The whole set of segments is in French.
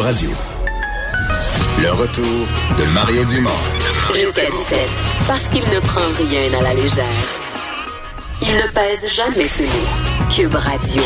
Radio. Le retour de Mario Dumont. Jusqu'à 17, parce qu'il ne prend rien à la légère. Il ne pèse jamais ses mots. Cube Radio.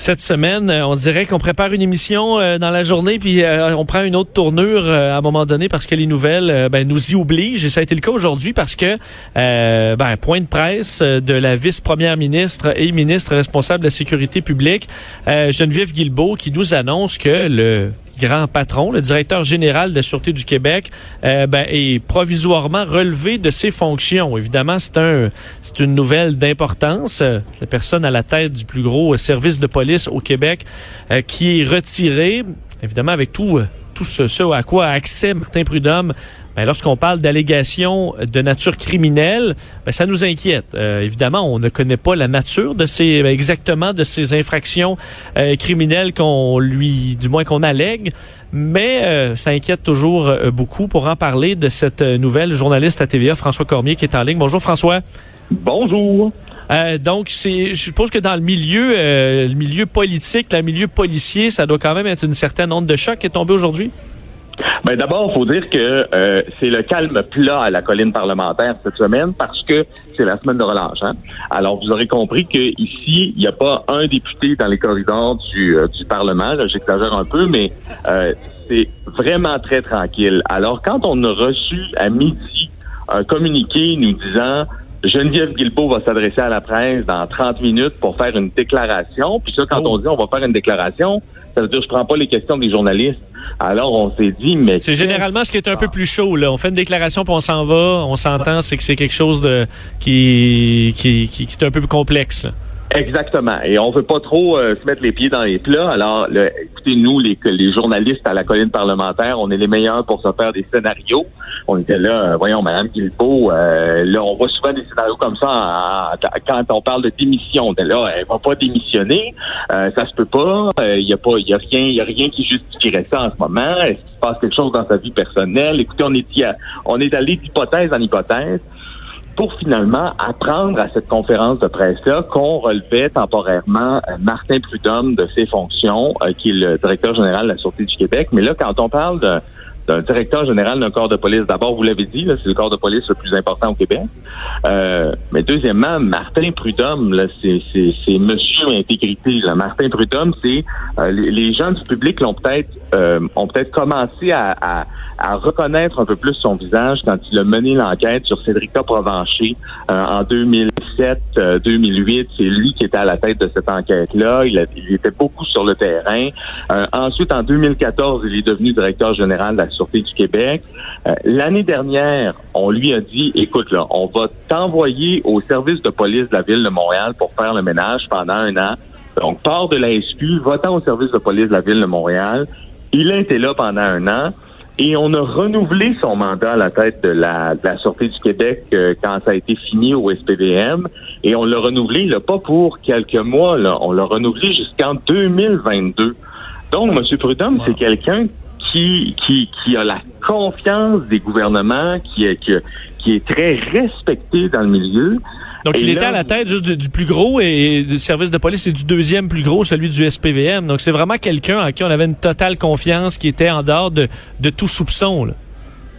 Cette semaine, euh, on dirait qu'on prépare une émission euh, dans la journée, puis euh, on prend une autre tournure à un moment donné parce que les nouvelles ben, nous y obligent. Et ça a été le cas aujourd'hui parce que, ben, point de presse de la vice-première ministre et ministre responsable de la sécurité publique, Geneviève Guilbeault, qui nous annonce que le grand patron, le directeur général de la Sûreté du Québec, euh, ben, est provisoirement relevé de ses fonctions. Évidemment, c'est un, c'est une nouvelle d'importance. La personne à la tête du plus gros service de police au Québec euh, qui est retirée, évidemment avec tout tout ce, à quoi a accès Martin Prudhomme, ben, lorsqu'on parle d'allégations de nature criminelle, ben, ça nous inquiète. Euh, évidemment, on ne connaît pas la nature de ces ben, exactement de ces infractions euh, criminelles qu'on lui, du moins qu'on allègue, mais euh, ça inquiète toujours beaucoup. Pour en parler de cette nouvelle journaliste à TVA, François Cormier, qui est en ligne. Bonjour François. Bonjour. Euh, donc, c'est, je suppose que dans le milieu, euh, le milieu politique, le milieu policier, ça doit quand même être une certaine onde de choc qui est tombée aujourd'hui? Ben d'abord, il faut dire que euh, c'est le calme plat à la colline parlementaire cette semaine parce que c'est la semaine de relâche. Hein? Alors, vous aurez compris qu'ici, il n'y a pas un député dans les corridors du, du Parlement. J'exagère un peu, mais c'est vraiment très tranquille. Alors, quand on a reçu à midi un communiqué nous disant Geneviève Guilbeault va s'adresser à la presse dans 30 minutes pour faire une déclaration. Puis ça, quand oh. on dit on va faire une déclaration, ça veut dire je prends pas les questions des journalistes. Alors on s'est dit, mais c'est généralement ce qui est un peu plus chaud. Là. On fait une déclaration puis on s'en va, on s'entend, c'est que c'est quelque chose de qui qui, qui, est un peu plus complexe. Exactement. Et on veut pas trop euh, se mettre les pieds dans les plats. Alors, écoutez, nous, les, les journalistes à la colline parlementaire, on est les meilleurs pour se faire des scénarios. On était là, euh, voyons, Madame Guilbeault, euh, là, on voit souvent des scénarios comme ça quand on parle de démission. On là, elle va pas démissionner, ça se peut pas. Il y a pas, y a rien, y a rien qui justifierait ça en ce moment. Est-ce qu'il se passe quelque chose dans sa vie personnelle? Écoutez, on est, on est allé d'hypothèse en hypothèse pour finalement apprendre à cette conférence de presse-là qu'on relevait temporairement euh, Martin Prudhomme de ses fonctions, euh, qui est le directeur général de la Sûreté du Québec. Mais là, quand on parle de d'un directeur général d'un corps de police. D'abord, vous l'avez dit, c'est le corps de police le plus important au Québec. Euh, mais deuxièmement, Martin Prudhomme, c'est, Monsieur Intégrité. Là. Martin Prudhomme, c'est euh, les, gens du public l'ont peut-être euh, ont peut-être commencé à, à, reconnaître un peu plus son visage quand il a mené l'enquête sur Cédrica Provencher en 2007-2008. c'est lui qui était à la tête de cette enquête-là. Il, il était beaucoup sur le terrain. ensuite, en 2014, il est devenu directeur général de la Sûreté du Québec. Euh, l'année dernière, on lui a dit, écoute, là, on va t'envoyer au service de police de la ville de Montréal pour faire le ménage pendant un an. Donc, pars de la SQ, va-t'en au service de police de la ville de Montréal. Il a été là pendant un an. Et on a renouvelé son mandat à la tête de la, de la Sûreté du Québec euh, quand ça a été fini au SPVM. Et on l'a renouvelé, là, pas pour quelques mois, là, on l'a renouvelé jusqu'en 2022. Donc, M. Prudhomme, c'est quelqu'un qui, qui, qui a la confiance des gouvernements, qui est, qui, est très respecté dans le milieu. Donc, il était à la tête juste du, plus gros et du service de police et du deuxième plus gros, celui du SPVM. Donc, c'est vraiment quelqu'un à qui on avait une totale confiance, qui était en dehors de, de tout soupçon. Là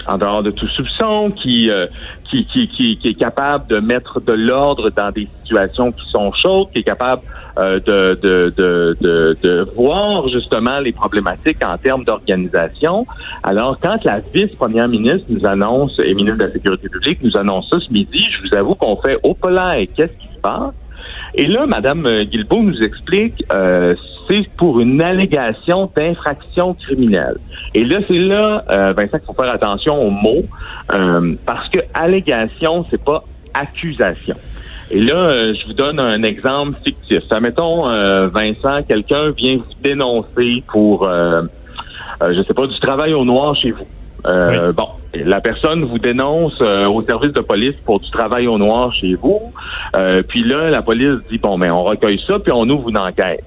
en dehors de tout soupçon, qui, euh, qui, qui, qui, est capable de mettre de l'ordre dans des situations qui sont chaudes, qui est capable euh, de, de, de, de, voir justement les problématiques en termes d'organisation. Alors, quand la vice-première ministre nous annonce, et ministre de la Sécurité publique nous annonce ça ce midi, je vous avoue qu'on fait au polaire, qu'est-ce qui se passe? Et là, Mme Guilbeault nous explique euh, c'est pour une allégation d'infraction criminelle. Et là, c'est là, euh, Vincent, qu'il faut faire attention aux mots, euh, parce que allégation, c'est pas accusation. Et là, euh, je vous donne un exemple fictif. Admettons, euh, Vincent, quelqu'un vient vous dénoncer pour, euh, euh, je sais pas, du travail au noir chez vous. Euh, Bon, la personne vous dénonce euh, au service de police pour du travail au noir chez vous. Euh, puis là, la police dit bon, mais on recueille ça puis on ouvre une enquête.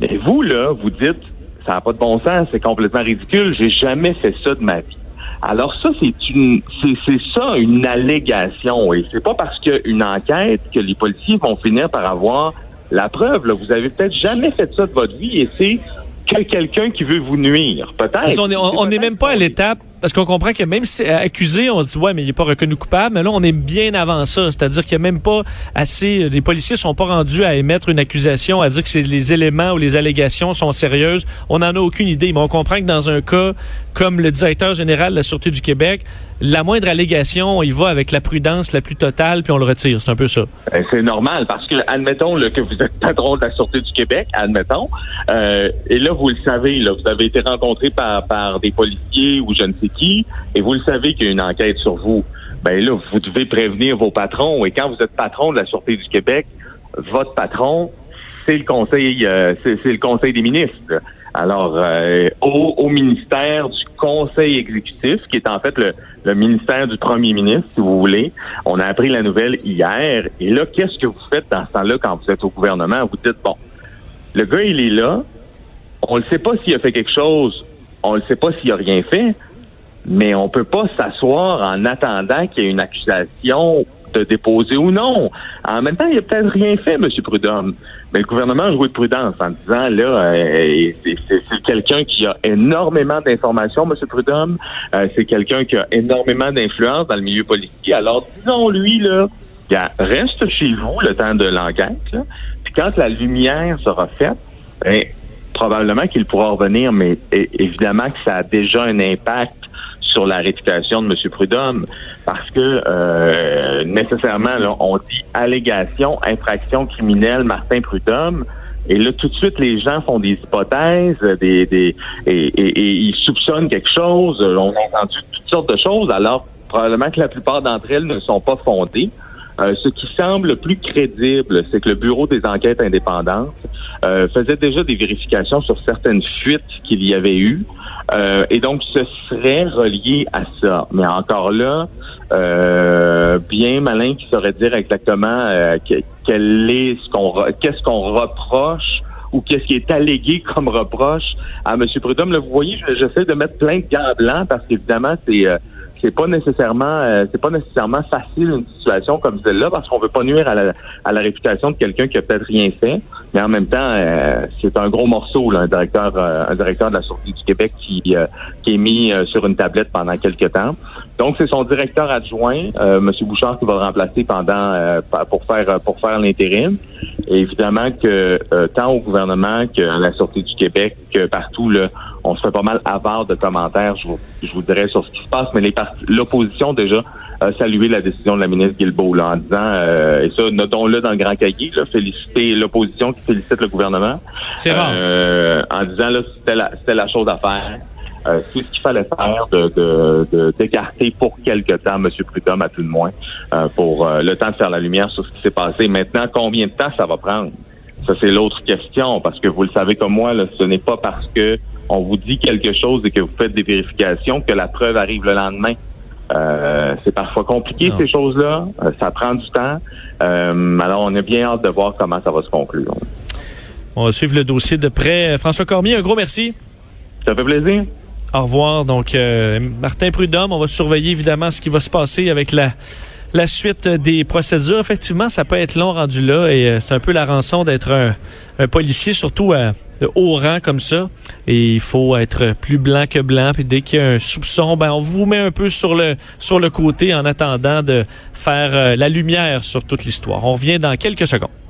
Mais vous là, vous dites ça n'a pas de bon sens, c'est complètement ridicule. J'ai jamais fait ça de ma vie. Alors ça, c'est une, c'est, c'est ça une allégation. Et c'est pas parce qu'il y a une enquête que les policiers vont finir par avoir la preuve. Là. Vous avez peut-être jamais fait ça de votre vie et c'est que quelqu'un qui veut vous nuire. Peut-être. Parce qu'on est- on on n'est même pas à l'étape parce qu'on comprend que même si euh, accusé, on dit ouais, mais il n'est pas reconnu coupable. Mais là, on est bien avant ça. C'est-à-dire qu'il n'y a même pas assez. Les policiers sont pas rendus à émettre une accusation, à dire que les éléments ou les allégations sont sérieuses. On n'en a aucune idée. Mais on comprend que dans un cas comme le directeur général de la Sûreté du Québec, la moindre allégation, on y va avec la prudence la plus totale, puis on le retire. C'est un peu ça. Ben, c'est normal parce que admettons là, que vous êtes patron de la Sûreté du Québec, admettons, euh, et là vous le savez, là, vous avez été rencontré par, par des policiers ou je ne sais qui, et vous le savez qu'il y a une enquête sur vous. Ben là, vous devez prévenir vos patrons, et quand vous êtes patron de la Sûreté du Québec, votre patron, c'est le conseil, euh, c'est le conseil des ministres. Alors, euh, au, ministère du Conseil exécutif, qui est en fait le, le ministère du Premier ministre, si vous voulez, on a appris la nouvelle hier. Et là, qu'est-ce que vous faites dans ce temps-là quand vous êtes au gouvernement? Vous dites, bon, le gars, il est là. On ne sait pas s'il a fait quelque chose. On ne sait pas s'il a rien fait. Mais on peut pas s'asseoir en attendant qu'il y ait une accusation de déposer ou non. En même temps, il a peut-être rien fait, M. Prudhomme. Mais le gouvernement a joué de prudence en disant, là, euh, c'est quelqu'un qui a énormément d'informations, M. Prudhomme. Euh, c'est quelqu'un qui a énormément d'influence dans le milieu politique. Alors, disons-lui, là, reste chez vous le temps de l'enquête. Puis quand la lumière sera faite, ben, probablement qu'il pourra revenir, mais évidemment que ça a déjà un impact sur la réputation de M. Prudhomme, parce que euh, nécessairement, là, on dit allégation, infraction criminelle, Martin Prudhomme, et là, tout de suite, les gens font des hypothèses, des, des et, et- et ils soupçonnent quelque chose. On a entendu toutes sortes de choses, alors probablement que la plupart d'entre elles ne sont pas fondées. Euh, ce qui semble plus crédible, c'est que le Bureau des enquêtes indépendantes euh, faisait déjà des vérifications sur certaines fuites qu'il y avait eu. Euh, et donc, ce serait relié à ça. Mais encore là, euh, bien malin qui saurait dire exactement euh, que- quel est ce qu'on qu'est-ce qu'on reproche ou qu'est-ce qui est allégué comme reproche à M. Prudhomme. Là, vous voyez, je- j'essaie de mettre plein de gants blancs parce qu'évidemment, c'est c'est pas nécessairement euh, c'est pas nécessairement facile une situation comme celle-là parce qu'on veut pas nuire à la, à la réputation de quelqu'un qui a peut-être rien fait, mais en même temps euh, c'est un gros morceau là, un directeur euh, un directeur de la Sûreté du Québec qui euh, qui est mis euh, sur une tablette pendant quelques temps. Donc c'est son directeur adjoint euh, M. Bouchard qui va le remplacer pendant pour faire pour faire l'intérim. Et évidemment que tant au gouvernement qu'à la Sûreté du Québec que partout là, on se fait pas mal avare de commentaires, je vous, je vous dirais, sur ce qui se passe, mais les l'opposition déjà a salué la décision de la ministre Guilbeault là, en disant, euh, et ça, notons-le dans le grand cahier, là, féliciter l'opposition qui félicite le gouvernement. C'est rare. Euh, en disant, là, c'était la, c'était la chose à faire. Euh, c'est ce qu'il fallait faire de, de, de- d'écarter pour quelque temps M. Prudhomme, à tout le moins, euh, pour euh, le temps de faire la lumière sur ce qui s'est passé. Maintenant, combien de temps ça va prendre? Ça, c'est l'autre question, parce que vous le savez comme moi, là, ce n'est pas parce que on vous dit quelque chose et que vous faites des vérifications que la preuve arrive le lendemain. Euh, c'est parfois compliqué, Non. ces choses-là. Euh, ça prend du temps. Euh, alors, on a bien hâte de voir comment ça va se conclure. On va suivre le dossier de près. François Cormier, un gros merci. Ça fait plaisir. Au revoir. Donc, euh, Martin Prudhomme, on va surveiller évidemment ce qui va se passer avec la, la suite des procédures. Effectivement, ça peut être long rendu là et euh, c'est un peu la rançon d'être un, policier, surtout à de haut rang comme ça. Et il faut être plus blanc que blanc. Puis dès qu'il y a un soupçon, ben on vous met un peu sur le sur le côté en attendant de faire euh, la lumière sur toute l'histoire. On revient dans quelques secondes.